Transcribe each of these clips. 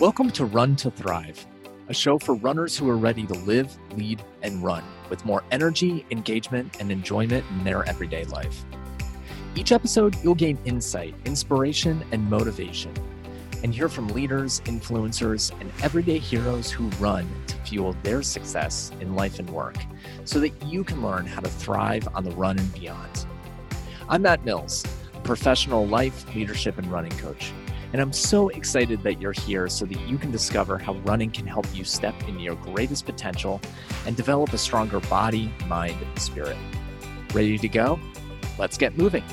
Welcome to Run to Thrive, a show for runners who are ready to live, lead, and run with more energy, engagement, and enjoyment in their everyday life. Each episode, you'll gain insight, inspiration, and motivation, and hear from leaders, influencers, and everyday heroes who run to fuel their success in life and work so that you can learn how to thrive on the run and beyond. I'm Matt Mills, a professional life, leadership, and running coach. And I'm so excited that you're here so that you can discover how running can help you step into your greatest potential and develop a stronger body, mind, and spirit. Ready to go? Let's get moving.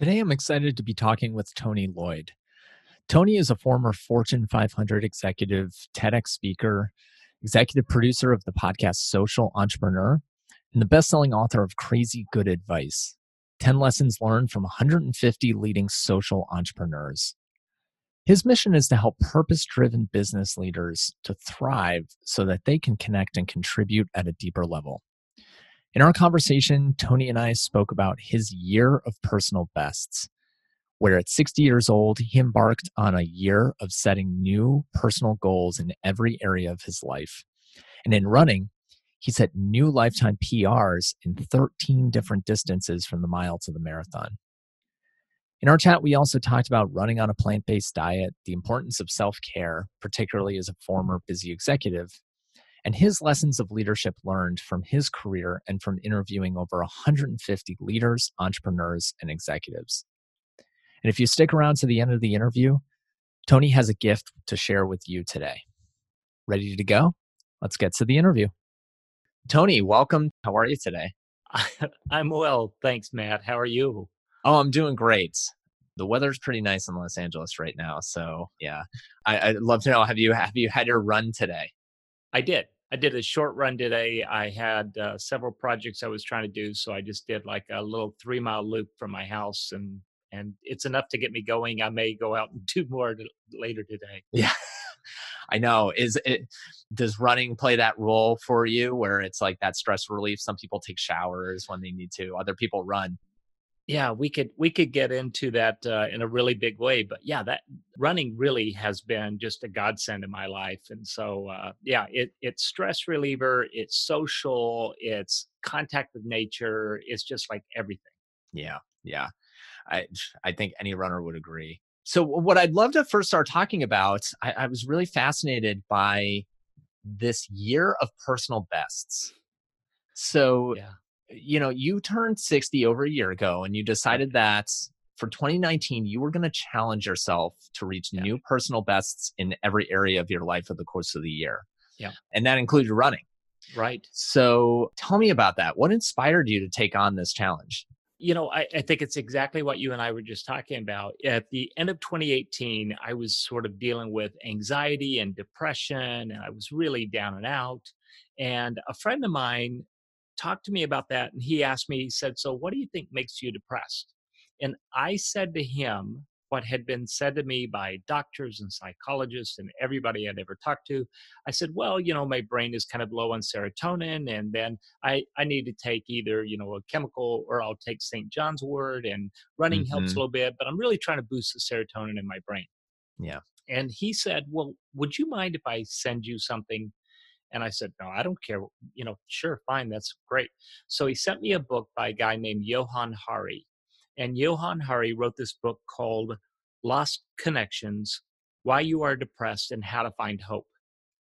Today, I'm excited to be talking with Tony Loyd. Tony is a former Fortune 500 executive, TEDx speaker, executive producer of the podcast Social Entrepreneur, and the best selling author of Crazy Good Advice 10 Lessons Learned from 150 Leading Social Entrepreneurs. His mission is to help purpose driven business leaders to thrive so that they can connect and contribute at a deeper level. In our conversation, Tony and I spoke about his year of personal bests where at 60 years old, he embarked on a year of setting new personal goals in every area of his life. And in running, he set new lifetime PRs in 13 different distances from the mile to the marathon. In our chat, we also talked about running on a plant based diet, the importance of self care, particularly as a former busy executive, and his lessons of leadership learned from his career and from interviewing over 150 leaders, entrepreneurs, and executives. And if you stick around to the end of the interview, Tony has a gift to share with you today. Ready to go? Let's get to the interview. Tony, welcome. How are you today? I'm well. Thanks, Matt. How are you? Oh, I'm doing great. The weather's pretty nice in Los Angeles right now. So yeah, I, would love to know, have you, have you had your run today? I did. I did a short run today. I had uh, several projects I was trying to do. So I just did like a little three mile loop from my house and and it's enough to get me going. I may go out and do more later today. Yeah. I know. Is it does running play that role for you where it's like that stress relief? Some people take showers when they need to. Other people run. Yeah, we could we could get into that uh, in a really big way, but yeah, that running really has been just a godsend in my life, and so uh, yeah, it it's stress reliever, it's social, it's contact with nature, it's just like everything. Yeah, yeah. I I think any runner would agree. So what I'd love to first start talking about, I, I was really fascinated by this year of personal bests. So yeah. you know, you turned 60 over a year ago and you decided that for 2019 you were going to challenge yourself to reach yeah. new personal bests in every area of your life over the course of the year. Yeah. And that included running. Right. So tell me about that. What inspired you to take on this challenge? You know, I, I, think it's exactly what you and I were just talking about. At the end of 2018, I was sort of dealing with anxiety and depression, and I was really down and out. And a friend of mine talked to me about that, and he asked me, he said, So, what do you think makes you depressed? And I said to him, what had been said to me by doctors and psychologists and everybody I'd ever talked to. I said, well, you know, my brain is kind of low on serotonin, and then I, I need to take either, you know, a chemical or I'll take St. John's wort, and running mm-hmm. helps a little bit, but I'm really trying to boost the serotonin in my brain. Yeah. And he said, well, would you mind if I send you something? And I said, no, I don't care. You know, sure, fine, that's great. So he sent me a book by a guy named Johann Hari. And Johann Hari wrote this book called Lost Connections Why You Are Depressed and How to Find Hope.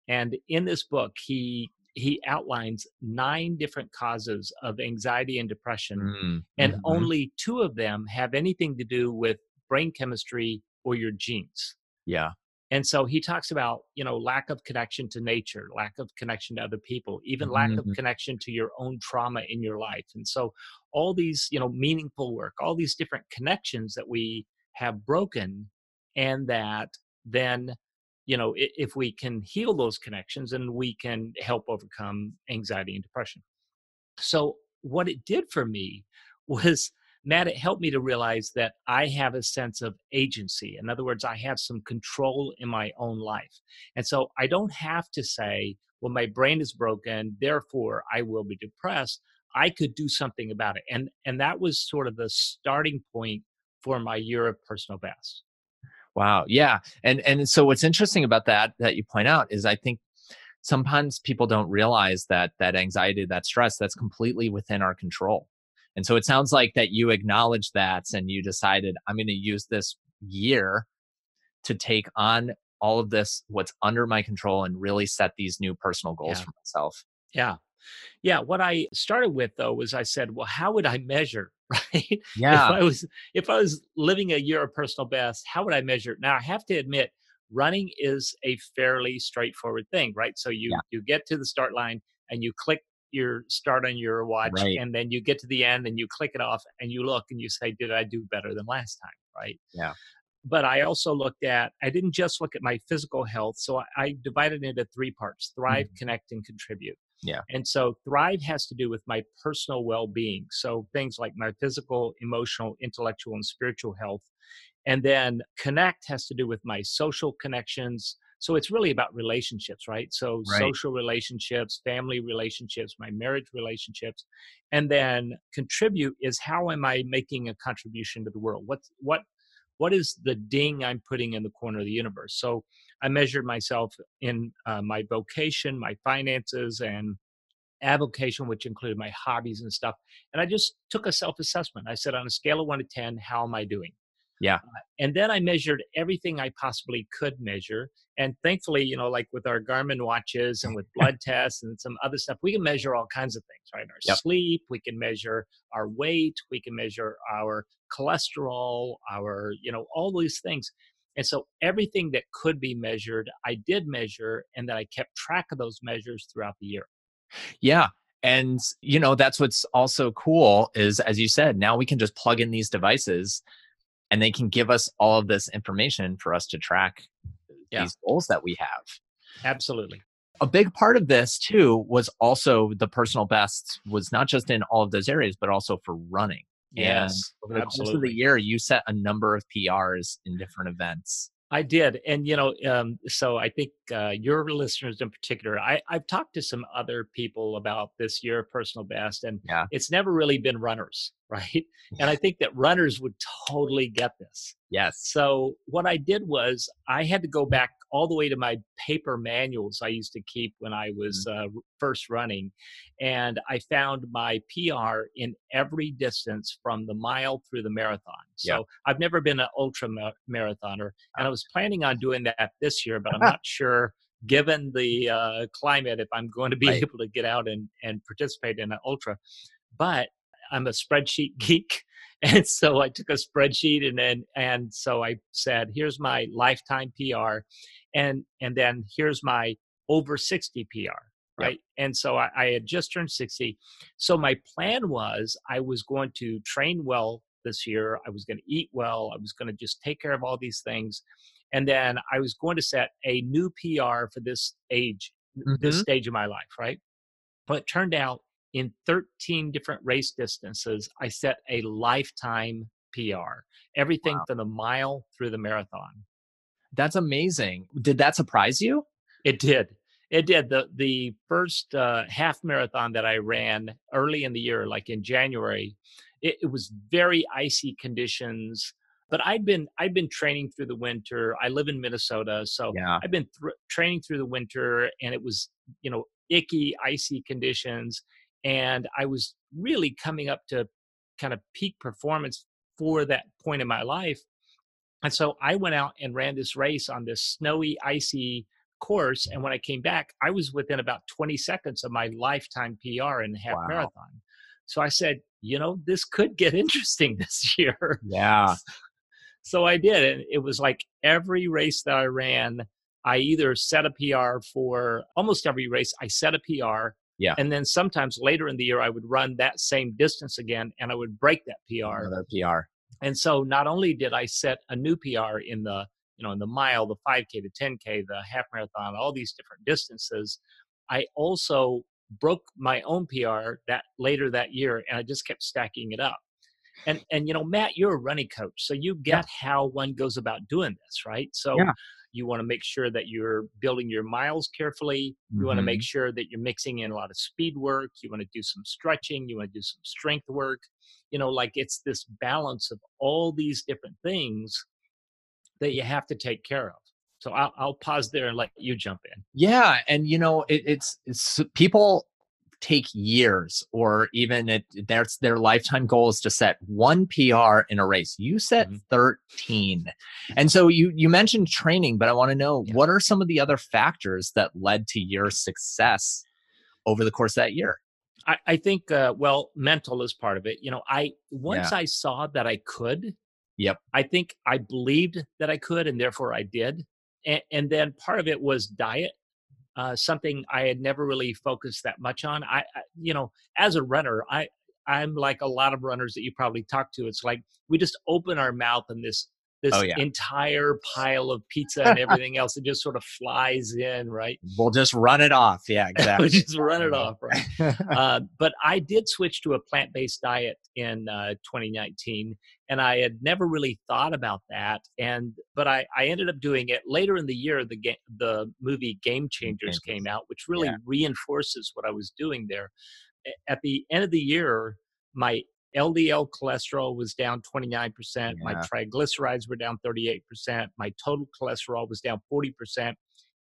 And in this book, he he outlines nine different causes of anxiety and depression, mm-hmm. and only two of them have anything to do with brain chemistry or your genes. Yeah. And so he talks about, you know, lack of connection to nature, lack of connection to other people, even mm-hmm. lack of mm-hmm. connection to your own trauma in your life. And so all these, you know, meaningful work, all these different connections that we have broken and that then you know if we can heal those connections and we can help overcome anxiety and depression so what it did for me was that it helped me to realize that I have a sense of agency. In other words, I have some control in my own life. And so I don't have to say, well, my brain is broken, therefore I will be depressed. I could do something about it. And and that was sort of the starting point for my year of personal best. Wow. Yeah. And and so what's interesting about that that you point out is I think sometimes people don't realize that that anxiety, that stress, that's completely within our control. And so it sounds like that you acknowledged that and you decided I'm going to use this year to take on all of this what's under my control and really set these new personal goals Yeah. for myself. Yeah. Yeah. What I started with though was I said, well, how would I measure? Right. Yeah. if. I was if I was living a year of personal best, how would I measure it? Now I have to admit, running is a fairly straightforward thing, right? So you Yeah. you get to the start line and you click your start on your watch Right. and then you get to the end and you click it off and you look and you say, Did I do better than last time? Right. Yeah. But I also looked at, I didn't just look at my physical health. So I, I divided it into three parts thrive, Mhm. connect, and contribute. Yeah. And so Thrive has to do with my personal well being. So things like my physical, emotional, intellectual, and spiritual health. And then Connect has to do with my social connections. So it's really about relationships, right? So Right. social relationships, family relationships, my marriage relationships. And then Contribute is how am I making a contribution to the world? What's what what is the ding I'm putting in the corner of the universe? So I measured myself in uh, my vocation, my finances, and avocation, which included my hobbies and stuff. And I just took a self assessment. I said, on a scale of one to 10, how am I doing? Yeah. Uh, and then I measured everything I possibly could measure. And thankfully, you know, like with our Garmin watches and with blood tests and some other stuff, we can measure all kinds of things, right? Our Yep. sleep, we can measure our weight, we can measure our cholesterol, our, you know, all these things. And so everything that could be measured, I did measure, and that I kept track of those measures throughout the year. Yeah. And you know, that's what's also cool is as you said, now we can just plug in these devices and they can give us all of this information for us to track Yeah. these goals that we have. Absolutely. A big part of this too was also the personal best was not just in all of those areas, but also for running. And Yes, over the course of absolutely. the year, you set a number of PRs in different events. I did, and you know, um, so I think uh, your listeners in particular, I, I've talked to some other people about this year of personal best, and Yeah. it's never really been runners, right? And I think that runners would totally get this. Yes. So what I did was I had to go back all the way to my paper manuals I used to keep when I was uh, first running, and I found my PR in every distance from the mile through the marathon. So. I've never been an ultra marathoner, and I was planning on doing that this year, but I'm not sure. Given the uh, climate, if I'm going to be Right. able to get out and, and participate in an ultra, but I'm a spreadsheet geek, and so I took a spreadsheet and then and so I said, here's my lifetime PR, and and then here's my over 60 PR, Yep. right? And so I, I had just turned 60. So my plan was I was going to train well this year. I was going to eat well. I was going to just take care of all these things. And then I was going to set a new PR for this age, this Mhm. stage of my life, right? But it turned out in 13 different race distances, I set a lifetime PR, everything Wow. from the mile through the marathon. That's amazing. Did that surprise you? It did. It did. The the first uh, half marathon that I ran early in the year, like in January, it, it was very icy conditions. But I'd been I'd been training through the winter. I live in Minnesota, so Yeah. I've been thr training through the winter, and it was you know icky, icy conditions, and I was really coming up to kind of peak performance for that point in my life. And so I went out and ran this race on this snowy, icy course. And when I came back, I was within about 20 seconds of my lifetime PR in the half Wow. marathon. So I said, you know, this could get interesting this year. Yeah. So I did. And it was like every race that I ran, I either set a PR for almost every race, I set a PR. Yeah. And then sometimes later in the year, I would run that same distance again and I would break that PR. Another PR. And so not only did I set a new PR in the, you know, in the mile, the 5K, the 10K, the half marathon, all these different distances, I also broke my own PR that later that year and I just kept stacking it up. and and you know matt you're a running coach so you get yeah. how one goes about doing this right so yeah. You want to make sure that you're building your miles carefully you mm-hmm. want to make sure that you're mixing in a lot of speed work you want to do some stretching you want to do some strength work. You know like it's this balance of all these different things that you have to take care of. So I'll, I'll pause there and let you jump in. Yeah and you know it, it's it's people take years or even it, that's their lifetime goal is to set one PR in a race. You set mm-hmm. 13. And so you you mentioned training, but I want to know yeah. what are some of the other factors that led to your success over the course of that year? I, I think uh, well, mental is part of it. You know, I once yeah. I saw that I could, yep. I think I believed that I could and therefore I did. And, and then part of it was diet uh, something I had never really focused that much on. I, I, you know, as a runner, I I'm like a lot of runners that you probably talk to. It's like we just open our mouth and this Oh, this oh, yeah. entire pile of pizza and everything else. It just sort of flies in, right? We'll just run it off. Yeah, exactly. we'll just run it off, right? uh, but I did switch to a plant based diet in uh, 2019, and I had never really thought about that. And but I, I ended up doing it later in the year. The game, the movie Game Changers came out, which really yeah. reinforces what I was doing there. At the end of the year, my LDL cholesterol was down 29%. Yeah. My triglycerides were down 38%. My total cholesterol was down 40%.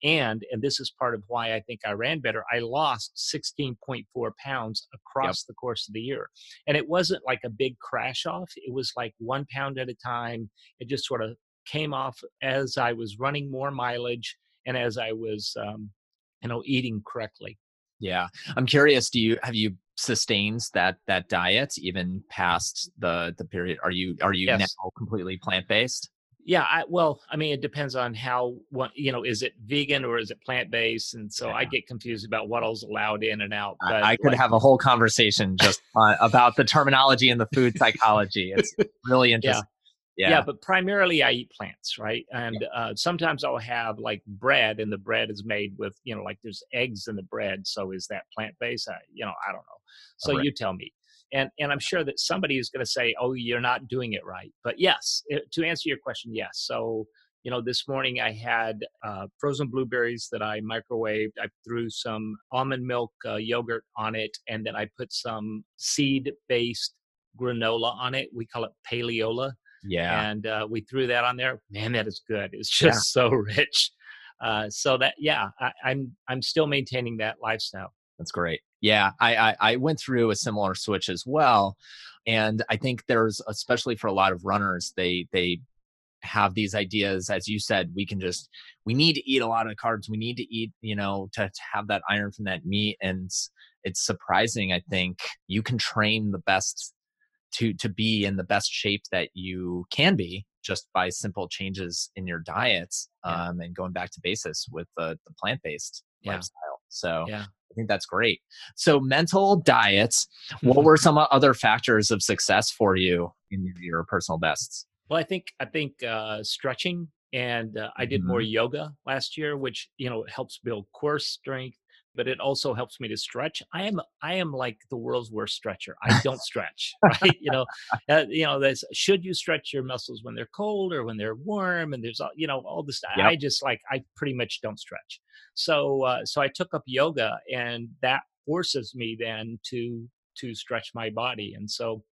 And, and this is part of why I think I ran better, I lost 16.4 pounds across yep. the course of the year. And it wasn't like a big crash off, it was like one pound at a time. It just sort of came off as I was running more mileage and as I was, um, you know, eating correctly. Yeah. I'm curious, do you have you sustains that that diet even past the the period are you are you yes. now completely plant-based yeah I, well i mean it depends on how what you know is it vegan or is it plant-based and so yeah. i get confused about what all's allowed in and out but i, I could like, have a whole conversation just uh, about the terminology and the food psychology it's really interesting yeah. yeah. but primarily I eat plants, right? And yeah. uh, sometimes I'll have like bread, and the bread is made with, you know, like there's eggs in the bread. So is that plant based? you know, I don't know. So right. you tell me. And and I'm sure that somebody is going to say, "Oh, you're not doing it right." But yes, it, to answer your question, yes. So you know, this morning I had uh, frozen blueberries that I microwaved. I threw some almond milk uh, yogurt on it, and then I put some seed based granola on it. We call it paleola yeah. And uh, we threw that on there. Man, that is good. It's just yeah. so rich. Uh, so that yeah, I, I'm I'm still maintaining that lifestyle. That's great. Yeah, I, I, I went through a similar switch as well, and I think there's especially for a lot of runners, they they have these ideas as you said we can just we need to eat a lot of carbs we need to eat you know to, to have that iron from that meat and it's surprising i think you can train the best to to be in the best shape that you can be just by simple changes in your diets yeah. um, and going back to basis with the, the plant-based yeah. lifestyle so yeah. i think that's great so mental diets what were some other factors of success for you in your personal bests well i think i think uh, stretching and uh, i did mm-hmm. more yoga last year which you know helps build core strength but it also helps me to stretch. I am I am like the world's worst stretcher. I don't stretch, right? You know, uh, you know, should you stretch your muscles when they're cold or when they're warm, and there's all you know all this. Yep. I just like I pretty much don't stretch. So uh, so I took up yoga, and that forces me then to to stretch my body, and so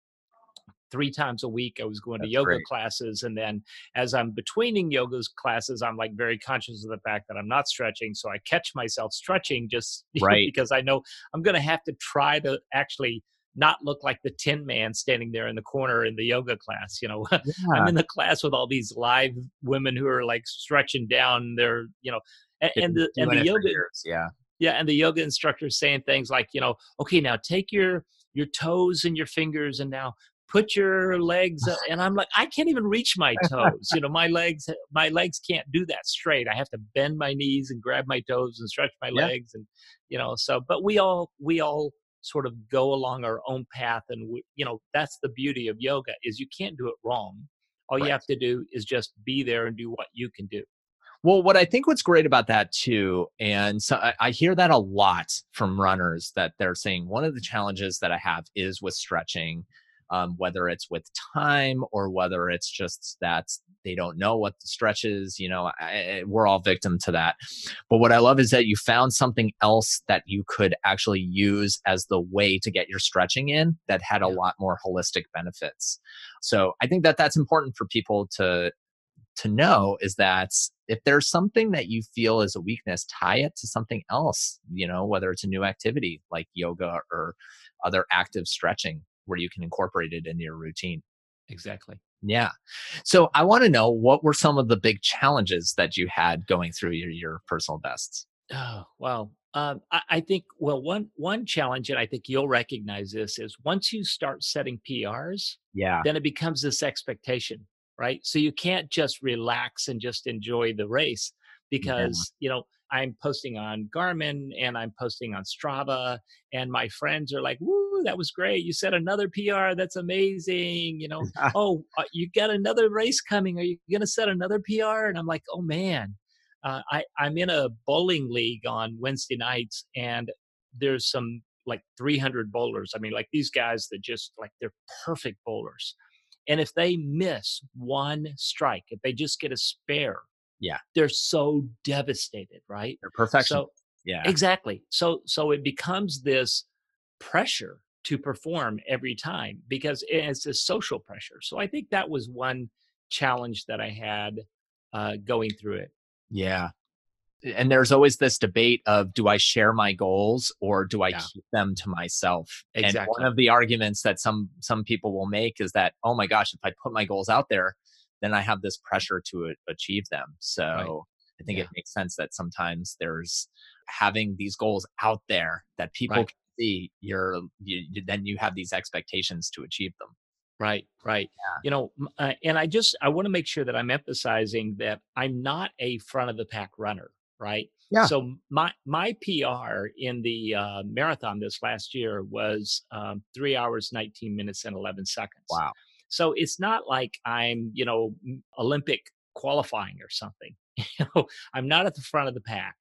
three times a week. I was going That's to yoga great. classes. And then as I'm betweening yoga classes, I'm like very conscious of the fact that I'm not stretching. So I catch myself stretching just right. because I know I'm going to have to try to actually not look like the tin man standing there in the corner in the yoga class. You know, yeah. I'm in the class with all these live women who are like stretching down their, you know, and, and the and the yoga, years. yeah, yeah, and the yoga instructor saying things like, you know, okay, now take your your toes and your fingers and now put your legs up. and i'm like i can't even reach my toes you know my legs my legs can't do that straight i have to bend my knees and grab my toes and stretch my yeah. legs and you know so but we all we all sort of go along our own path and we, you know that's the beauty of yoga is you can't do it wrong all right. you have to do is just be there and do what you can do well, what I think what's great about that too, and so I, I, hear that a lot from runners that they're saying one of the challenges that I have is with stretching um, whether it's with time or whether it's just that they don't know what the stretch is. You know, I, we're all victim to that. But what I love is that you found something else that you could actually use as the way to get your stretching in that had a lot more holistic benefits. So I think that that's important for people to to know is that if there's something that you feel is a weakness, tie it to something else, you know, whether it's a new activity like yoga or other active stretching where you can incorporate it into your routine. Exactly. Yeah. So I want to know what were some of the big challenges that you had going through your, your personal bests? Oh, well, um, I, I, think well one one challenge, and I think you'll recognize this is once you start setting PRs, yeah, then it becomes this expectation right? So you can't just relax and just enjoy the race because, yeah. you know, I'm posting on Garmin and I'm posting on Strava, and my friends are like, "Woo, that was great! You set another PR. That's amazing!" You know, oh, uh, you got another race coming. Are you going to set another PR? And I'm like, "Oh man, uh, I I'm in a bowling league on Wednesday nights, and there's some like 300 bowlers. I mean, like these guys that just like they're perfect bowlers, and if they miss one strike, if they just get a spare, yeah, they're so devastated, right? They're perfection. So, yeah, exactly. So so it becomes this pressure to perform every time because it's a social pressure. So I think that was one challenge that I had uh, going through it. Yeah, and there's always this debate of do I share my goals or do I yeah. keep them to myself? Exactly. And one of the arguments that some some people will make is that oh my gosh, if I put my goals out there, then I have this pressure to achieve them. So right. I think yeah. it makes sense that sometimes there's having these goals out there that people right. can see. You're you, then you have these expectations to achieve them. Right, right. Yeah. You know, uh, and I just I want to make sure that I'm emphasizing that I'm not a front of the pack runner right? Yeah. So my my PR in the uh, marathon this last year was um, three hours, nineteen minutes, and eleven seconds. Wow. So it's not like I'm you know Olympic qualifying or something. You know, I'm not at the front of the pack.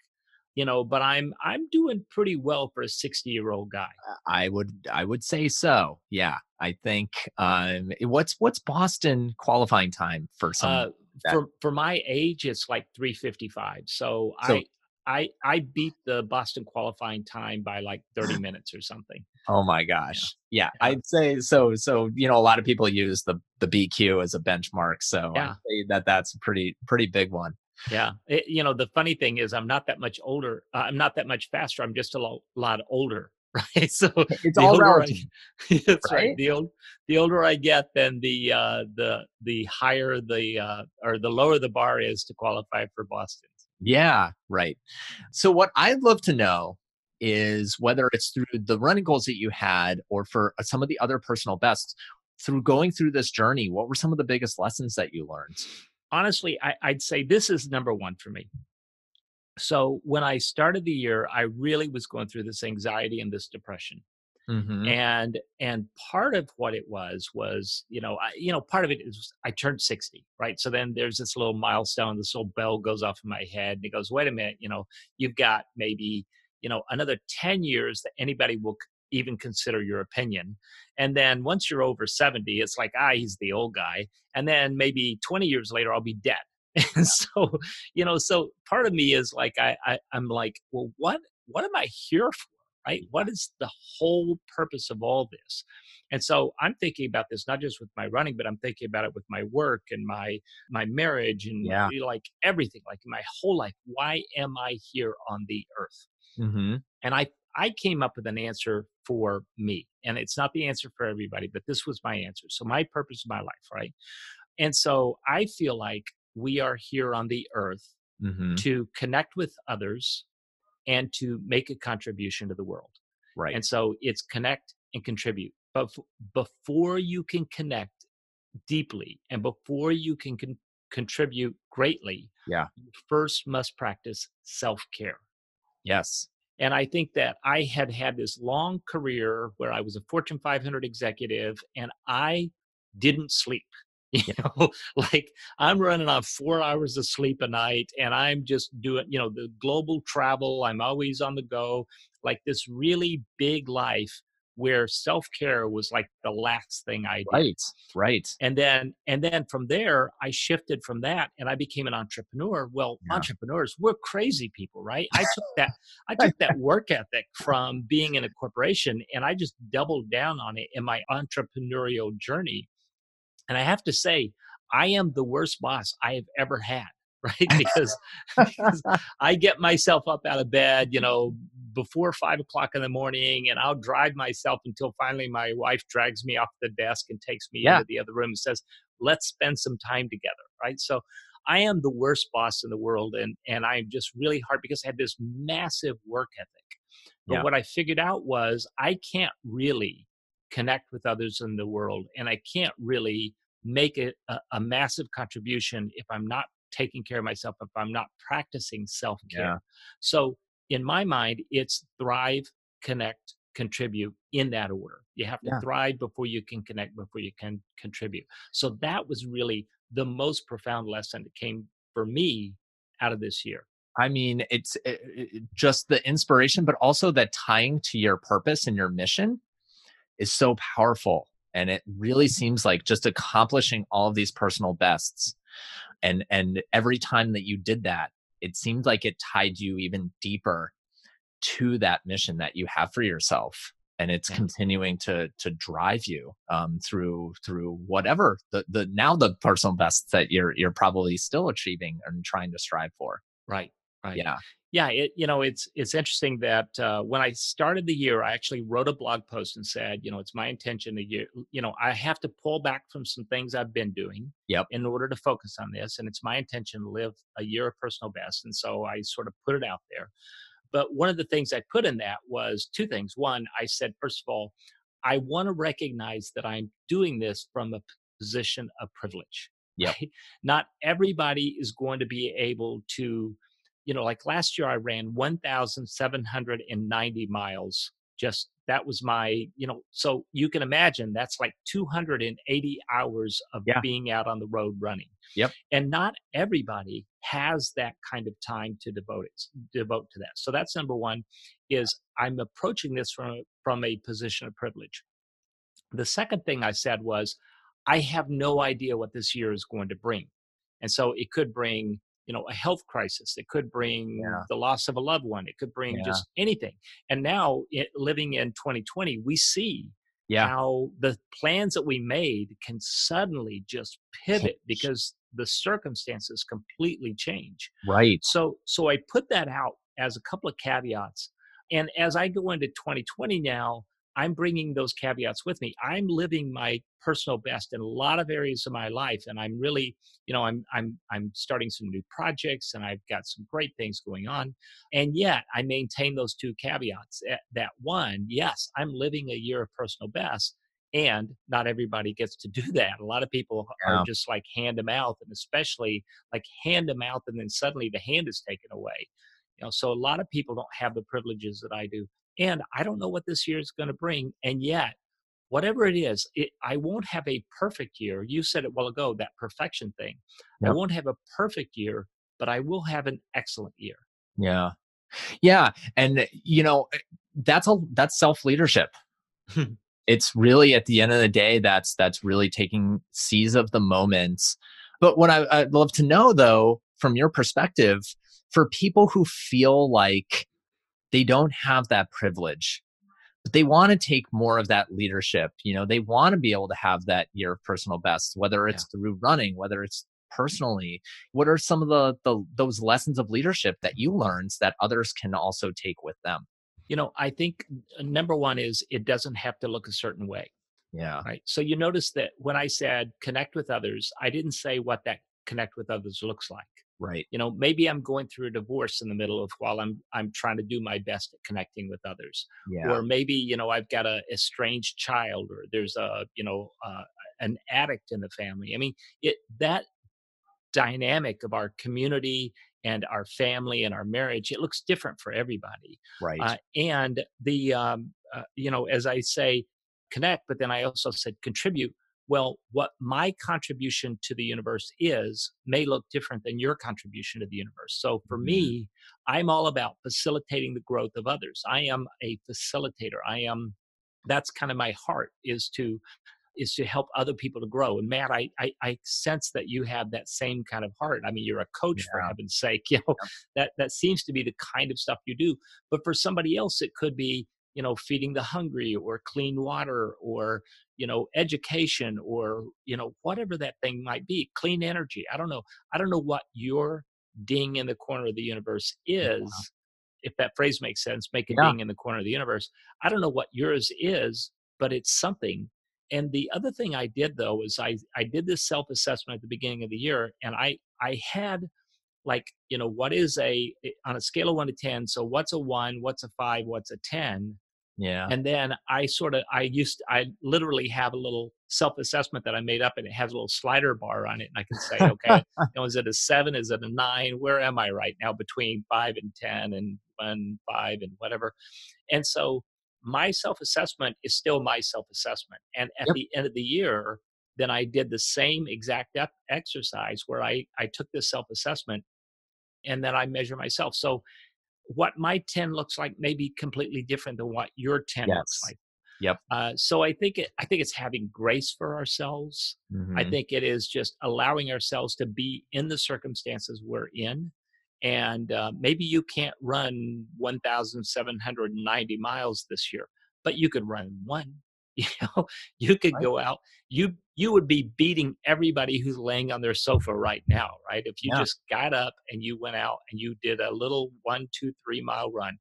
You know, but I'm I'm doing pretty well for a 60 year old guy. I would I would say so. Yeah, I think. Um, what's what's Boston qualifying time for some? Uh, for for my age, it's like 355. So, so I I I beat the Boston qualifying time by like 30 minutes or something. Oh my gosh. Yeah. yeah. I'd say so so you know a lot of people use the the BQ as a benchmark so yeah. I'd say that that's a pretty pretty big one. Yeah. It, you know the funny thing is I'm not that much older. Uh, I'm not that much faster. I'm just a lo- lot older right? So it's all relative. I, that's right? right. The old, the older I get, then the uh, the the higher the uh, or the lower the bar is to qualify for Boston. Yeah, right. So what I'd love to know is whether it's through the running goals that you had or for uh, some of the other personal bests through going through this journey what were some of the biggest lessons that you learned honestly I, i'd say this is number one for me so when I started the year, I really was going through this anxiety and this depression. Mm-hmm. And and part of what it was was you know I, you know part of it is I turned sixty right? So then there's this little milestone this little bell goes off in my head and it goes wait a minute you know you've got maybe you know another 10 years that anybody will even consider your opinion. And then once you're over 70 it's like ah he's the old guy. And then maybe 20 years later I'll be dead. And so you know so part of me is like I, I i'm like well what what am i here for right what is the whole purpose of all this and so i'm thinking about this not just with my running but i'm thinking about it with my work and my my marriage and yeah. like everything like my whole life why am i here on the earth mm-hmm. and i i came up with an answer for me and it's not the answer for everybody but this was my answer so my purpose of my life right and so i feel like we are here on the earth mm-hmm. to connect with others and to make a contribution to the world. Right. And so it's connect and contribute. But f- before you can connect deeply and before you can con- contribute greatly, yeah, you first must practice self care. Yes. And I think that I had had this long career where I was a Fortune 500 executive and I didn't sleep. you know like i'm running on four hours of sleep a night and i'm just doing you know the global travel i'm always on the go like this really big life where self-care was like the last thing I did. Right. Right. And then and then from there I shifted from that and I became an entrepreneur. Well, Yeah. entrepreneurs, we're crazy people, right? I took that I took that work ethic from being in a corporation and I just doubled down on it in my entrepreneurial journey. And I have to say, I am the worst boss I have ever had, right? Because, because I get myself up out of bed, you know, before five o'clock in the morning, and I'll drive myself until finally my wife drags me off the desk and takes me Yeah. into the other room and says, "Let's spend some time together." Right? So, I am the worst boss in the world, and and I'm just really hard because I had this massive work ethic. But Yeah. what I figured out was I can't really connect with others in the world, and I can't really make it a, a massive contribution if I'm not taking care of myself, if I'm not practicing self care. Yeah. So, in my mind, it's thrive, connect, contribute in that order. You have to Yeah. thrive before you can connect, before you can contribute. So, that was really the most profound lesson that came for me out of this year. I mean, it's it, it- just the inspiration, but also that tying to your purpose and your mission is so powerful. And it really seems like just accomplishing all of these personal bests. And and every time that you did that, it seemed like it tied you even deeper to that mission that you have for yourself. And it's Yeah. continuing to to drive you um, through through whatever the the now the personal bests that you're you're probably still achieving and trying to strive for. Right. Right. Yeah. yeah it you know it's it's interesting that uh, when i started the year i actually wrote a blog post and said you know it's my intention to year you know i have to pull back from some things i've been doing Yep. in order to focus on this and it's my intention to live a year of personal best and so i sort of put it out there but one of the things i put in that was two things one i said first of all i want to recognize that i'm doing this from a position of privilege Yeah. right? not everybody is going to be able to you know, like last year I ran 1,790 miles. Just that was my, you know, so you can imagine that's like 280 hours of Yeah. being out on the road running. Yep. And not everybody has that kind of time to devote it, devote to that. So that's number one is I'm approaching this from from a position of privilege. The second thing I said was I have no idea what this year is going to bring. And so it could bring you know a health crisis it could bring Yeah. the loss of a loved one it could bring Yeah. just anything and now it, living in 2020 we see Yeah. how the plans that we made can suddenly just pivot because the circumstances completely change Right. so so i put that out as a couple of caveats and as i go into 2020 now i'm bringing those caveats with me. I'm living my personal best in a lot of areas of my life and i'm really you know i'm i'm i'm starting some new projects and i've got some great things going on and yet i maintain those two caveats Eh, that one yes i'm living a year of personal best and not everybody gets to do that. A lot of people Yeah. are just like hand to mouth and especially like hand to mouth and then suddenly the hand is taken away. You know so a lot of people don't have the privileges that i do and i don't know what this year is going to bring and yet whatever it is it, i won't have a perfect year you said it while ago that perfection thing i won't have a perfect year but i will have an excellent year Yeah. Yeah. And you know, eh, that's a that's self-leadership. it's really at the end of the day, that's that's really taking seize of the moments. But what I, I'd love to know though, from your perspective, for people who feel like they don't have that privilege, but they want to take more of that leadership, you know, they want to be able to have that year of personal best, whether it's through running, whether it's personally what are some of the, the those lessons of leadership that you learned that others can also take with them? You know i think uh, number one is it doesn't have to look a certain way yeah. right? So you notice that when i said connect with others i didn't say what that connect with others looks like right. You know maybe i'm going through a divorce in the middle of while i'm i'm trying to do my best at connecting with others. Yeah. Or maybe you know i've got a estranged child or there's a you know uh, an addict in the family. I mean it that dynamic of our community and our family and our marriage it looks different for everybody. Right. Uh, and the um, uh, you know as i say connect but then i also said contribute well what my contribution to the universe is may look different than your contribution to the universe so for Mhm. me i'm all about facilitating the growth of others i am a facilitator i am that's kind of my heart is to is to help other people to grow. And Matt, I, I, I sense that you have that same kind of heart. I mean, you're a coach yeah. for heaven's sake. You know, yeah. that that seems to be the kind of stuff you do. But for somebody else, it could be you know feeding the hungry or clean water or you know education or you know whatever that thing might be clean energy. I don't know i don't know what your ding in the corner of the universe is if that phrase makes sense make a yeah. ding in the corner of the universe. I don't know what yours is but it's something. And the other thing i did though is i i did this self assessment at the beginning of the year and i i had like you know what is a eh, on a scale of 1 to 10 so what's a 1 what's a 5 what's a 10 yeah. And then I sort of I used I literally have a little self-assessment that I made up and it has a little slider bar on it and I can say, okay, you know, is it a seven? Is it a nine? Where am I right now between five and ten and one, five and whatever? And so my self-assessment is still my self-assessment. And at yep. the end of the year, then I did the same exact exercise where I, I took this self-assessment and then I measure myself. So what my 10 looks like may be completely different than what your 10 yes. looks like. Yep. Uh, so I think it, I think it's having grace for ourselves. Mm-hmm. I think it is just allowing ourselves to be in the circumstances we're in, and uh, maybe you can't run 1,790 miles this year, but you could run one. You know, you could right. go out. You you would be beating everybody who's laying on their sofa right now, right? If you yeah. just got up and you went out and you did a little one, two, three mile run.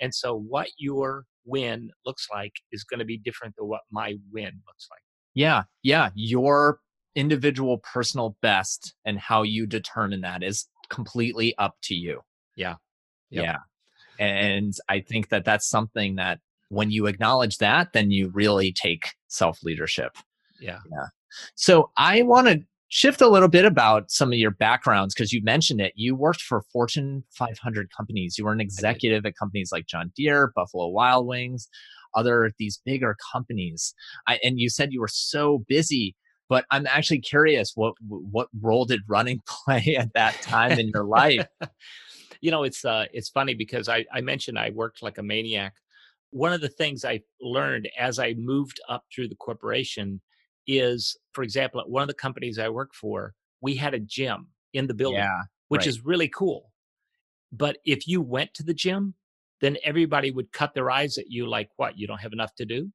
And so what your win looks like is going to be different than what my win looks like. Yeah. Yeah. Your individual personal best and how you determine that is completely up to you. Yeah. Yep. Yeah. And I think that that's something that when you acknowledge that, then you really take self leadership. Yeah. Yeah. So I want to shift a little bit about some of your backgrounds because you mentioned it. You worked for Fortune 500 companies. You were an executive at companies like John Deere, Buffalo Wild Wings, other these bigger companies. I, and you said you were so busy. But I'm actually curious what what role did running play at that time in your life? you know, it's uh, it's funny because I, I mentioned I worked like a maniac. One of the things I learned as I moved up through the corporation is, for example, at one of the companies I work for, we had a gym in the building, yeah, which right. is really cool. But if you went to the gym, then everybody would cut their eyes at you like, what, you don't have enough to do?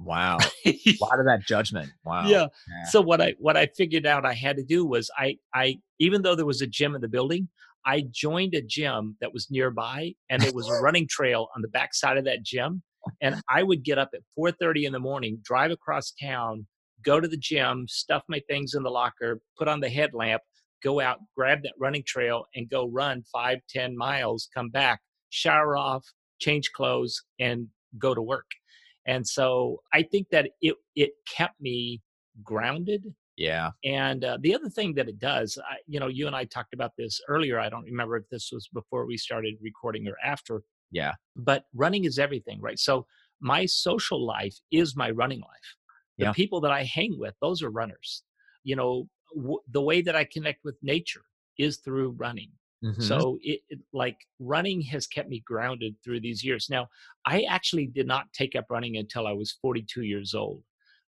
Wow. a lot of that judgment. Wow. Yeah. yeah. So what I what I figured out I had to do was I I even though there was a gym in the building, I joined a gym that was nearby and there was a running trail on the back side of that gym. And I would get up at 4:30 in the morning, drive across town, go to the gym, stuff my things in the locker, put on the headlamp, go out, grab that running trail, and go run five, ten miles, come back, shower off, change clothes, and go to work. And so I think that it it kept me grounded. Yeah. And uh, the other thing that it does, I, you know, you and I talked about this earlier. I don't remember if this was before we started recording or after. Yeah. But running is everything, right? So my social life is my running life the yeah. people that i hang with those are runners you know w- the way that i connect with nature is through running mm-hmm. so it, it, like running has kept me grounded through these years now i actually did not take up running until i was 42 years old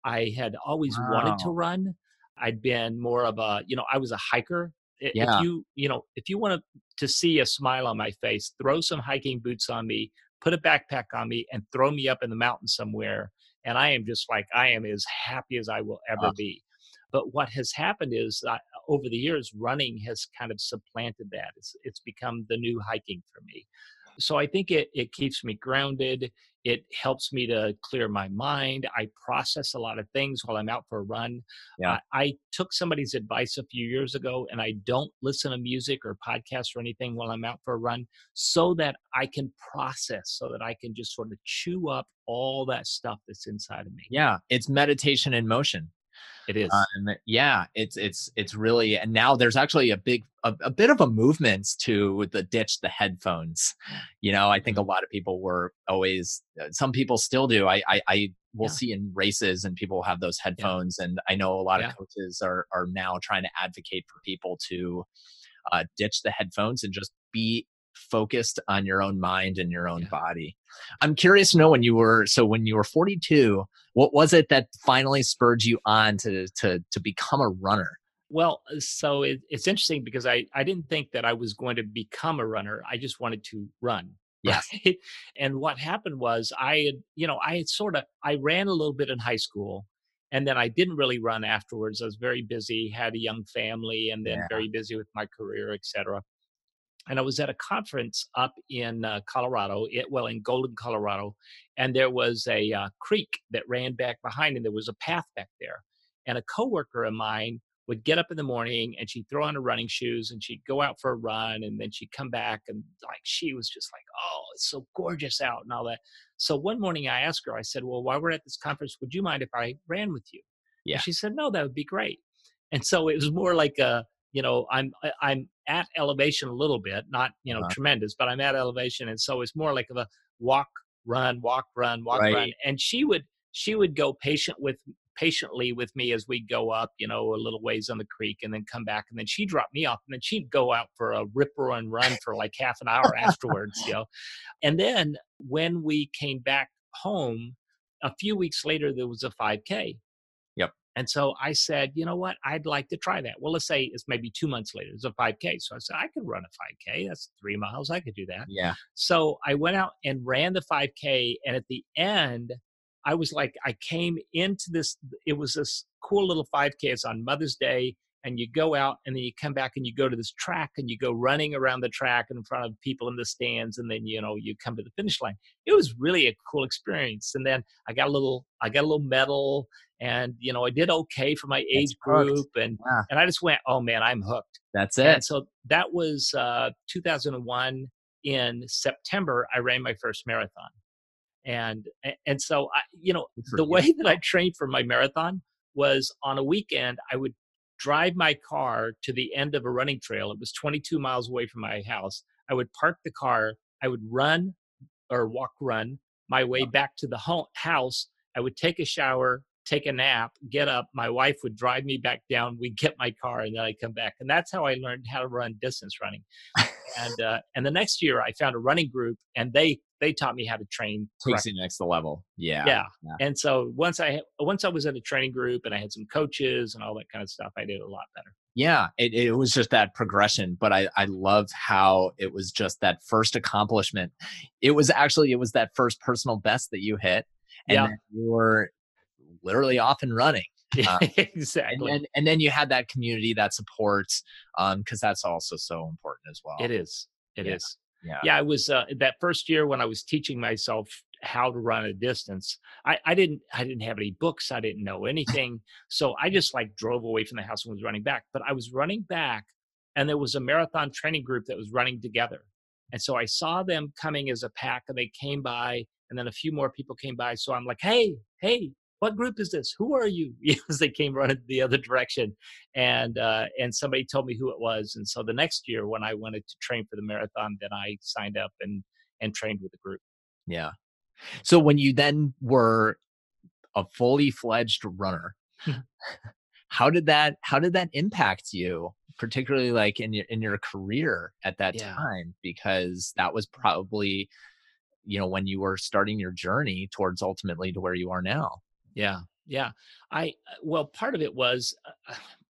i had always wow. wanted to run i'd been more of a you know i was a hiker yeah. if you you know if you want to see a smile on my face throw some hiking boots on me put a backpack on me and throw me up in the mountains somewhere and I am just like I am as happy as I will ever uh. be. But what has happened is uh, over the years, running has kind of supplanted that. It's it's become the new hiking for me. So I think it it keeps me grounded. It helps me to clear my mind. I process a lot of things while I'm out for a run. Yeah. I took somebody's advice a few years ago and I don't listen to music or podcasts or anything while I'm out for a run so that I can process, so that I can just sort of chew up all that stuff that's inside of me. Yeah. It's meditation in motion. It is. Um, yeah, it's it's it's really and now there's actually a big a, a, bit of a movement to the ditch the headphones. You know, I think a mm-hmm. lot of people were always uh, some people still do. I I, I will yeah. see in races and people have those headphones yeah. and I know a lot yeah. of coaches are are now trying to advocate for people to uh, ditch the headphones and just be focused on your own mind and your own Yeah. body. I'm curious to know when you were so when you were 42, what was it that finally spurred you on to to to become a runner? Well, uh, so it, it's interesting because I, I didn't think that I was going to become a runner. I just wanted to run. Yes. Right. And what happened was I had, you know, I had sort of, I ran a little bit in high school and then I didn't really run afterwards. I was very busy, had a young family, and then Yeah. very busy with my career, et cetera. And I was at a conference up in uh, Colorado, it, well, in Golden, Colorado, and there was a uh, creek that ran back behind, and there was a path back there. And a coworker of mine would get up in the morning and she'd throw on her running shoes and she'd go out for a run and then she'd come back and like she was just like, oh, it's so gorgeous out and all that. So one morning I asked her, I said, well, while we're at this conference, would you mind if I ran with you? Yeah. And she said, no, that would be great. And so it was more like a, you know, I'm I'm at elevation a little bit, not you know Uh-huh. tremendous, but I'm at elevation, and so it's more like of a walk, run, walk, run, walk, run. And she would she would go patient with patiently with me as we go up, you know, a little ways on the creek, and then come back, and then she'd drop me off, and then she'd go out for a ripper roaring run for like half an hour afterwards, you know. And then when we came back home, a few weeks later, there was a 5K. And so I said, you know what? I'd like to try that. Well, let's say it's maybe two months later. It's a 5K. So I said, I could run a 5K. That's three miles. I could do that. Yeah. So I went out and ran the 5K. And at the end, I was like, I came into this, it was this cool little 5K. It's on Mother's Day. And you go out and then you come back and you go to this track and you go running around the track in front of people in the stands. And then, you know, you come to the finish line. It was really a cool experience. And then I got a little, I got a little medal and, you know, I did okay for my age group. And, and I just went, oh man, I'm hooked. That's it. And so that was uh, 2001. In September, I ran my first marathon, and and so I, you know, the way that I trained for my marathon was on a weekend. I would drive my car to the end of a running trail. It was 22 miles away from my house. I would park the car. I would run or walk run my way back to the home, house. I would take a shower, take a nap, get up. My wife would drive me back down. We'd get my car, and then I'd come back. And that's how I learned how to run distance running. and uh, and the next year, I found a running group, and they they taught me how to train. Takes correctly. you next level. Yeah. Yeah. yeah. And so once I once I was in a training group and I had some coaches and all that kind of stuff, I did a lot better. Yeah, it, it was just that progression, but I I love how it was just that first accomplishment. It was actually it was that first personal best that you hit, and Yeah. you were literally off and running. Uh, And exactly. then and then you had that community that supports, um, because that's also so important as well. It is. It is. Yeah. Yeah, I was uh, that first year when I was teaching myself how to run a distance. I, I didn't I didn't have any books. I didn't know anything. so I just like drove away from the house and was running back. But I was running back, and there was a marathon training group that was running together. And so I saw them coming as a pack, and they came by, and then a few more people came by. So I'm like, hey, hey. What group is this? Who are you? As they came running the other direction, and uh, and somebody told me who it was. And so the next year, when I wanted to train for the marathon, then I signed up and and trained with the group. Yeah. So when you then were a fully fledged runner, Mhm. how did that how did that impact you, particularly like in your in your career at that Yeah. time? Because that was probably, you know, when you were starting your journey towards ultimately to where you are now. Yeah, yeah. I uh, well, part of it was uh,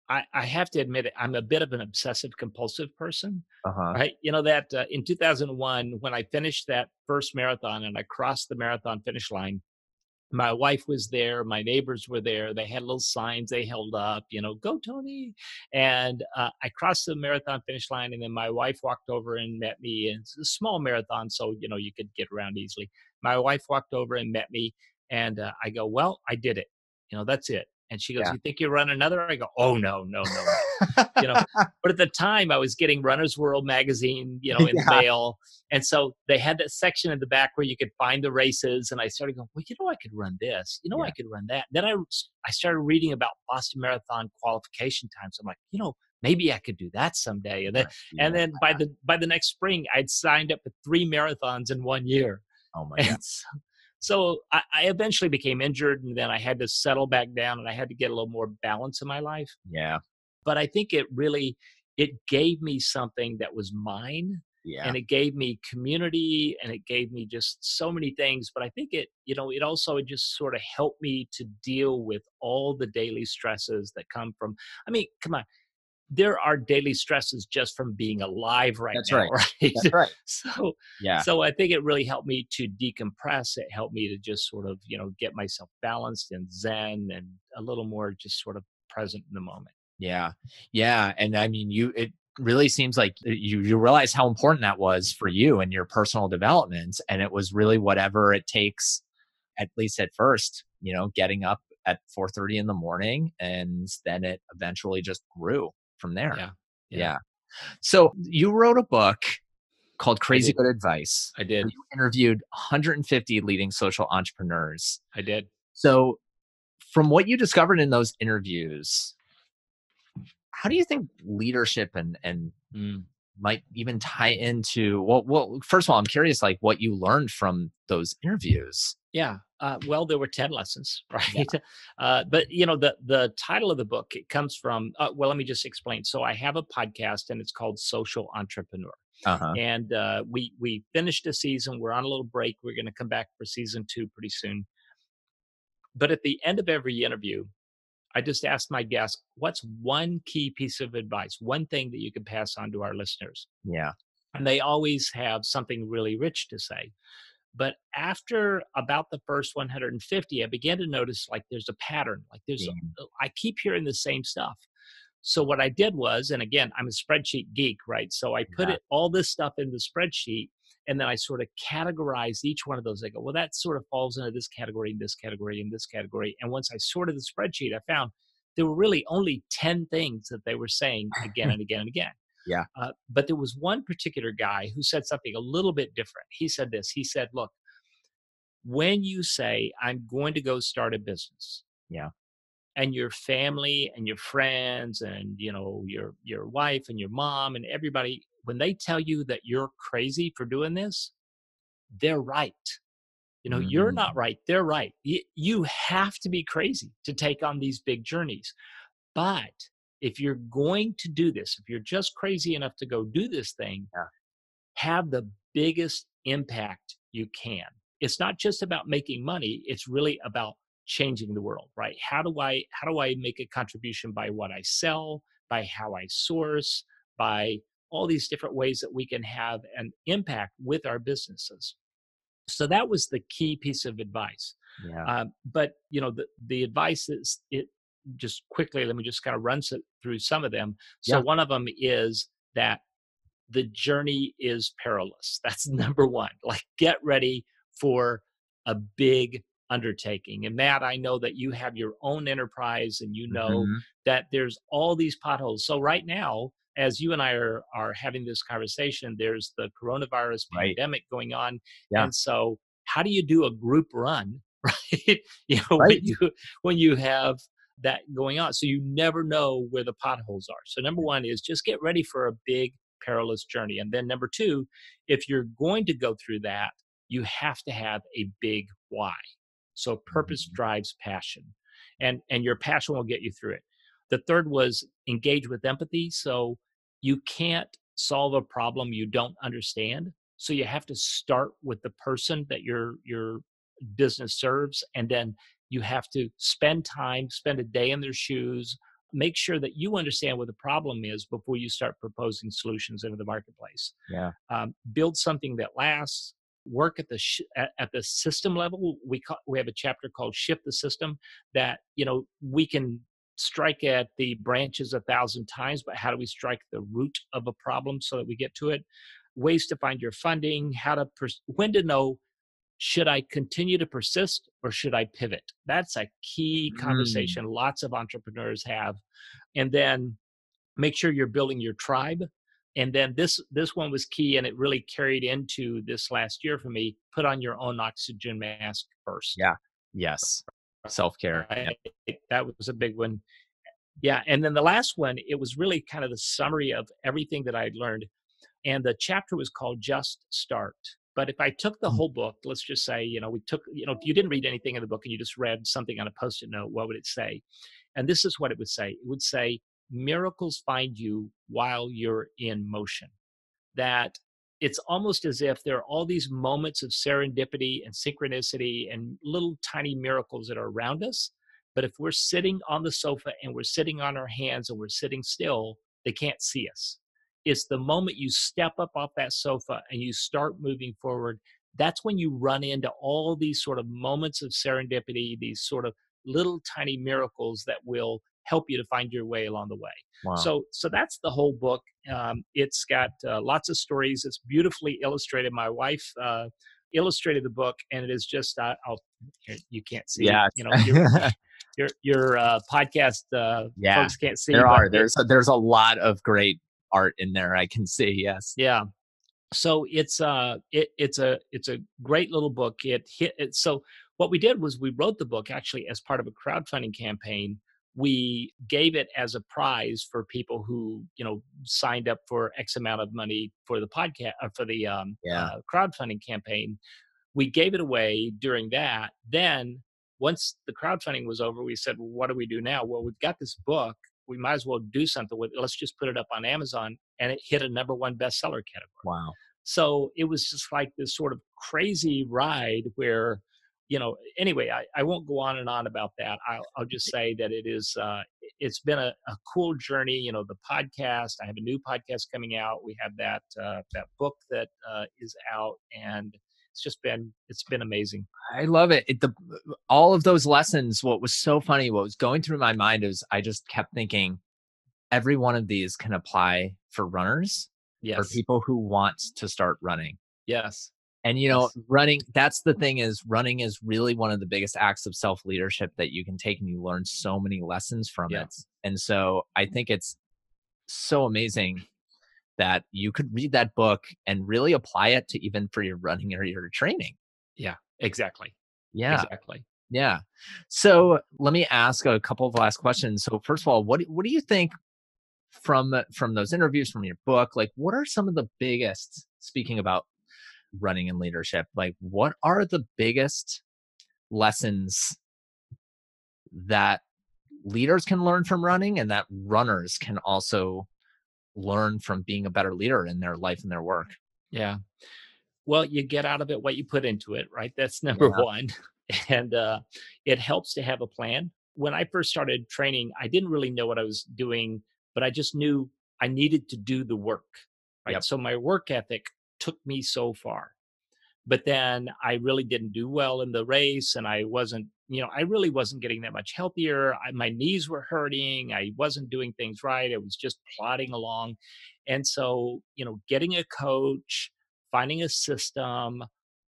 I I have to admit it. I'm a bit of an obsessive compulsive person, Uh-huh. right? You know that uh, in 2001 when I finished that first marathon and I crossed the marathon finish line, my wife was there, my neighbors were there. They had little signs they held up, you know, "Go Tony!" And uh, I crossed the marathon finish line, and then my wife walked over and met me. It's a small marathon, so you know you could get around easily. My wife walked over and met me, and uh, I go, "Well, I did it. You know, that's it." And she goes, Yeah. "You think you run another?" I go, "Oh no, no, no." no." you know, but at the time I was getting Runner's World magazine, you know, in the mail. And so they had that section in the back where you could find the races. And I started going, well, you know, I could run this. You know, I could run that. Then I I started reading about Boston Marathon qualification times. I'm like, you know, maybe I could do that someday. And then, and then by the, by the next spring, I'd signed up for three marathons in one year. oh my god. So, so I, I eventually became injured and then I had to settle back down and I had to get a little more balance in my life Yeah. but I think it really it gave me something that was mine Yeah. and it gave me community and it gave me just so many things but i think it you know it also just sort of helped me to deal with all the daily stresses that come from i mean come on there are daily stresses just from being alive right That's now right. right, That's right. so Yeah. so i think it really helped me to decompress it helped me to just sort of you know get myself balanced and zen and a little more just sort of present in the moment Yeah. Yeah. And I mean, you, it really seems like eh, you, you realize how important that was for you and your personal development. And it was really whatever it takes, at least at first, you know, getting up at 4.30 in the morning and then it eventually just grew from there. Yeah. Yeah. Yeah. So you wrote a book called Crazy. Good Advice. i did You interviewed 150 leading social entrepreneurs. i did So, from what you discovered in those interviews, how do you think leadership and and Mm. might even tie into well well first of all i'm curious like what you learned from those interviews Yeah. Uh, well, there were 10 lessons, right? Uh, but, you know, the, the title of the book, it comes from, uh, well, let me just explain. So I have a podcast and it's called Social Entrepreneur. uh-huh And uh, we, we finished a season. We're on a little break. We're going to come back for season two pretty soon. But at the end of every interview, I just ask my guests, what's one key piece of advice, one thing that you can pass on to our listeners? yeah and they always have something really rich to say. But after about the first 150, I began to notice like there's a pattern. Like there's, a, Mm. I keep hearing the same stuff. So what I did was, and again, I'm a spreadsheet geek, right? So I put Yeah. it all this stuff in the spreadsheet, and then I sort of categorized each one of those. I go, well, that sort of falls into this category, this category, and this category. And once I sorted the spreadsheet, I found there were really only 10 things that they were saying again and again and again. Yeah. Uh, but there was one particular guy who said something a little bit different. He said this. He said, "Look, when you say I'm going to go start a business, Yeah. and your family and your friends and you know your your wife and your mom and everybody, when they tell you that you're crazy for doing this, they're right." You know, you're Mm. not right. They're right. You, you have to be crazy to take on these big journeys. But if you're going to do this, if you're just crazy enough to go do this thing, Yeah. have the biggest impact you can. It's not just about making money, it's really about changing the world, right? How do I how do I make a contribution by what I sell, by how I source, by all these different ways that we can have an impact with our businesses. So that was the key piece of advice. yeah Um, but you know, the the advice is it just quickly. Let me just kind of run through some of them. So Yeah. one of them is that the journey is perilous. That's number one. Like get ready for a big undertaking. And Matt, I know that you have your own enterprise, and you know Mhm. that there's all these potholes. So right now, as you and I are are having this conversation, there's the coronavirus Right. pandemic going on, Yeah. and so how do you do a group run, right? you know, Right. when you when you have that going on, so you never know where the potholes are. So number one is just get ready for a big perilous journey, and then number two, if you're going to go through that, you have to have a big why. So purpose Mhm. drives passion, and and your passion will get you through it. The third was engage with empathy. So you can't solve a problem you don't understand. So you have to start with the person that your your business serves, and then you have to spend time, spend a day in their shoes, make sure that you understand what the problem is before you start proposing solutions into the marketplace. yeah Um, build something that lasts. Work at the sh- at, at the system level. We call, we have a chapter called "Shift the System." That you know we can strike at the branches a thousand times, but how do we strike the root of a problem so that we get to it? Ways to find your funding. How to pers- when to know should I continue to persist or should I pivot? That's a key Mm. conversation lots of entrepreneurs have. And then make sure you're building your tribe. And then this this one was key and it really carried into this last year for me. Put on your own oxygen mask first. Yeah. yes self-care yeah. That was a big one. Yeah. And then the last one, it was really kind of the summary of everything that I'd learned. And the chapter was called Just Start. But if I took the Mm. whole book, let's just say, you know, we took, you know, if you didn't read anything in the book and you just read something on a post it note, what would it say? And this is what it would say it would say, miracles find you while you're in motion. That it's almost as if there are all these moments of serendipity and synchronicity and little tiny miracles that are around us. But if we're sitting on the sofa and we're sitting on our hands and we're sitting still, they can't see us. It's the moment you step up off that sofa and you start moving forward. That's when you run into all these sort of moments of serendipity, these sort of little tiny miracles that will help you to find your way along the way. Wow. So, so that's the whole book. Um, it's got uh, lots of stories. It's beautifully illustrated. My wife uh, illustrated the book, and it is just uh, I'll you can't see. Yeah, you know. Your, your, your uh, podcast uh, yeah, folks can't see. There are there's a, there's a lot of great art in there. I can see. Yes. Yeah. So it's uh it, it's a it's a great little book. It hit it. So what we did was we wrote the book actually as part of a crowdfunding campaign we gave it as a prize for people who you know signed up for x amount of money for the podcast uh, for the um, yeah. uh, crowdfunding campaign we gave it away during that then once the crowdfunding was over we said well, what do we do now well we've got this book we might as well do something with it let's just put it up on amazon and it hit a number one bestseller category wow so it was just like this sort of crazy ride where you know, anyway, I, I won't go on and on about that. I'll, I'll just say that it is, uh, it's been a, a cool journey. You know, the podcast, I have a new podcast coming out. We have that, uh, that book that uh, is out and it's just been, it's been amazing. I love it. it. The, all of those lessons, what was so funny, what was going through my mind is I just kept thinking every one of these can apply for runners, yes. for people who want to start running. Yes and you know, yes. running, that's the thing is running is really one of the biggest acts of self leadership that you can take and you learn so many lessons from it. And so I think it's so amazing that you could read that book and really apply it to even for your running or your training. Yeah, exactly. Yeah. Exactly. Yeah. So let me ask a couple of last questions. So first of all, what what do you think from uh, from those interviews from your book? Like what are some of the biggest speaking about running and leadership like what are the biggest lessons that leaders can learn from running and that runners can also learn from being a better leader in their life and their work yeah well you get out of it what you put into it right that's number yeah. one and uh, it helps to have a plan when i first started training i didn't really know what i was doing but i just knew i needed to do the work right yep. so my work ethic took me so far. But then I really didn't do well in the race and I wasn't, you know, I really wasn't getting that much healthier. I, my knees were hurting. I wasn't doing things right. I was just plodding along. And so, you know, getting a coach, finding a system,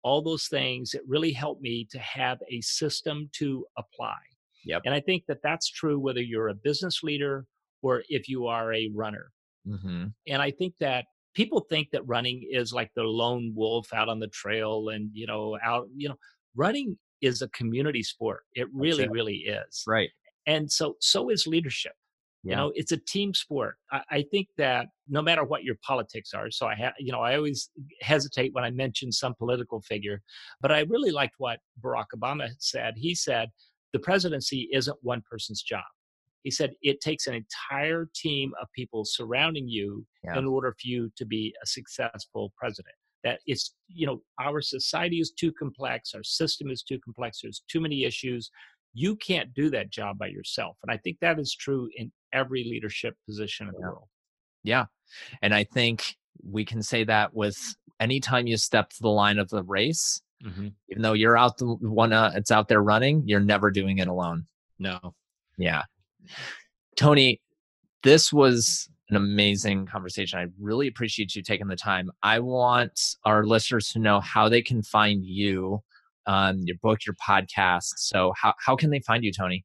all those things, it really helped me to have a system to apply. Yep. And I think that that's true whether you're a business leader or if you are a runner. Mm-hmm. And I think that people think that running is like the lone wolf out on the trail and you know out you know running is a community sport it really it. really is right and so so is leadership yeah. you know it's a team sport I, I, think that no matter what your politics are so i have you know i always hesitate when i mention some political figure but i really liked what barack obama said he said the presidency isn't one person's job he said it takes an entire team of people surrounding you yeah. in order for you to be a successful president that it's you know our society is too complex our system is too complex there's too many issues. You can't do that job by yourself and i think that is true in every leadership position in the world. Yeah and i think we can say that with anytime you step to the line of the race mm-hmm. even though you're out the one uh, it's out there running you're never doing it alone. No. Yeah. Tony, this was an amazing conversation. I really appreciate you taking the time. I want our listeners to know how they can find you, um, your book, your podcast. So, how, how can they find you, Tony?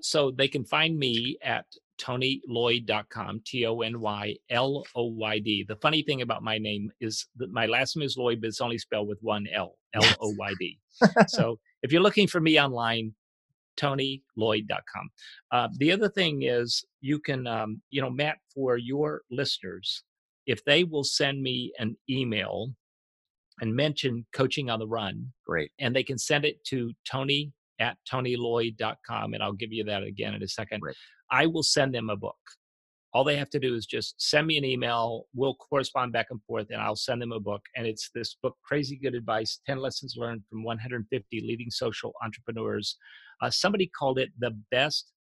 So, they can find me at tonyloyd.com, T O N Y L O Y D. The funny thing about my name is that my last name is Lloyd, but it's only spelled with one L, L O Y D. so, if you're looking for me online, tonyloyd.com. Uh, the other thing is you can, um, you know, Matt, for your listeners, if they will send me an email and mention coaching on the run, great. And they can send it to Tony at tonyloyd.com. And I'll give you that again in a second. Great. I will send them a book. all they have to do is just send me an email. We'll correspond back and forth, and I'll send them a book. And it's this book, Crazy Good Advice 10 Lessons Learned from 150 Leading Social Entrepreneurs. Uh, somebody called it the best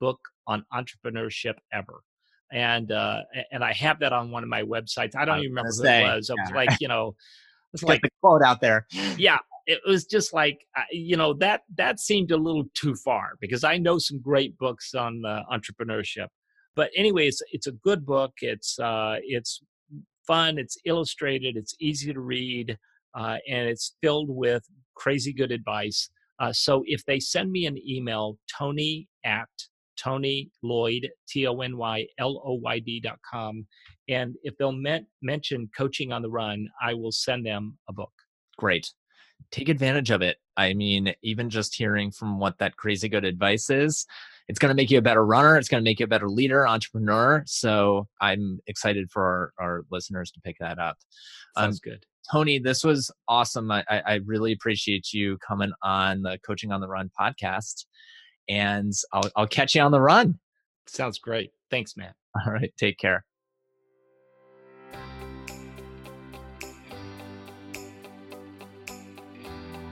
book on entrepreneurship ever. And uh, and I have that on one of my websites. I don't I even remember say, who it was. I was like, you know, it's like the quote out there. Yeah, it was just like uh, you know that that seemed a little too far because I know some great books on uh, entrepreneurship. But anyway, it's it's a good book. It's uh, it's fun. It's illustrated. It's easy to read, uh, and it's filled with crazy good advice. Uh, so if they send me an email, Tony at Tony Loyd, T O N Y L O Y D dot com. And if they'll men- mention coaching on the run, I will send them a book. Great. Take advantage of it. I mean, even just hearing from what that crazy good advice is, it's going to make you a better runner. It's going to make you a better leader, entrepreneur. So I'm excited for our, our listeners to pick that up. Sounds um, good. Tony, this was awesome. I, I really appreciate you coming on the Coaching on the Run podcast and I'll, I'll catch you on the run. Sounds great. Thanks, man. All right. Take care.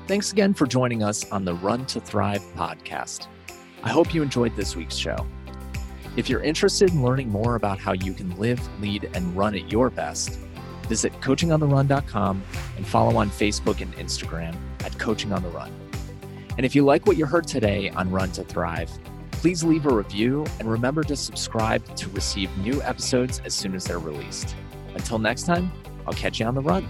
Thanks again for joining us on the Run to Thrive podcast. I hope you enjoyed this week's show. If you're interested in learning more about how you can live, lead, and run at your best, visit coachingontherun.com and follow on Facebook and Instagram at Coaching on the Run. And if you like what you heard today on Run to Thrive, please leave a review and remember to subscribe to receive new episodes as soon as they're released. Until next time, I'll catch you on the run.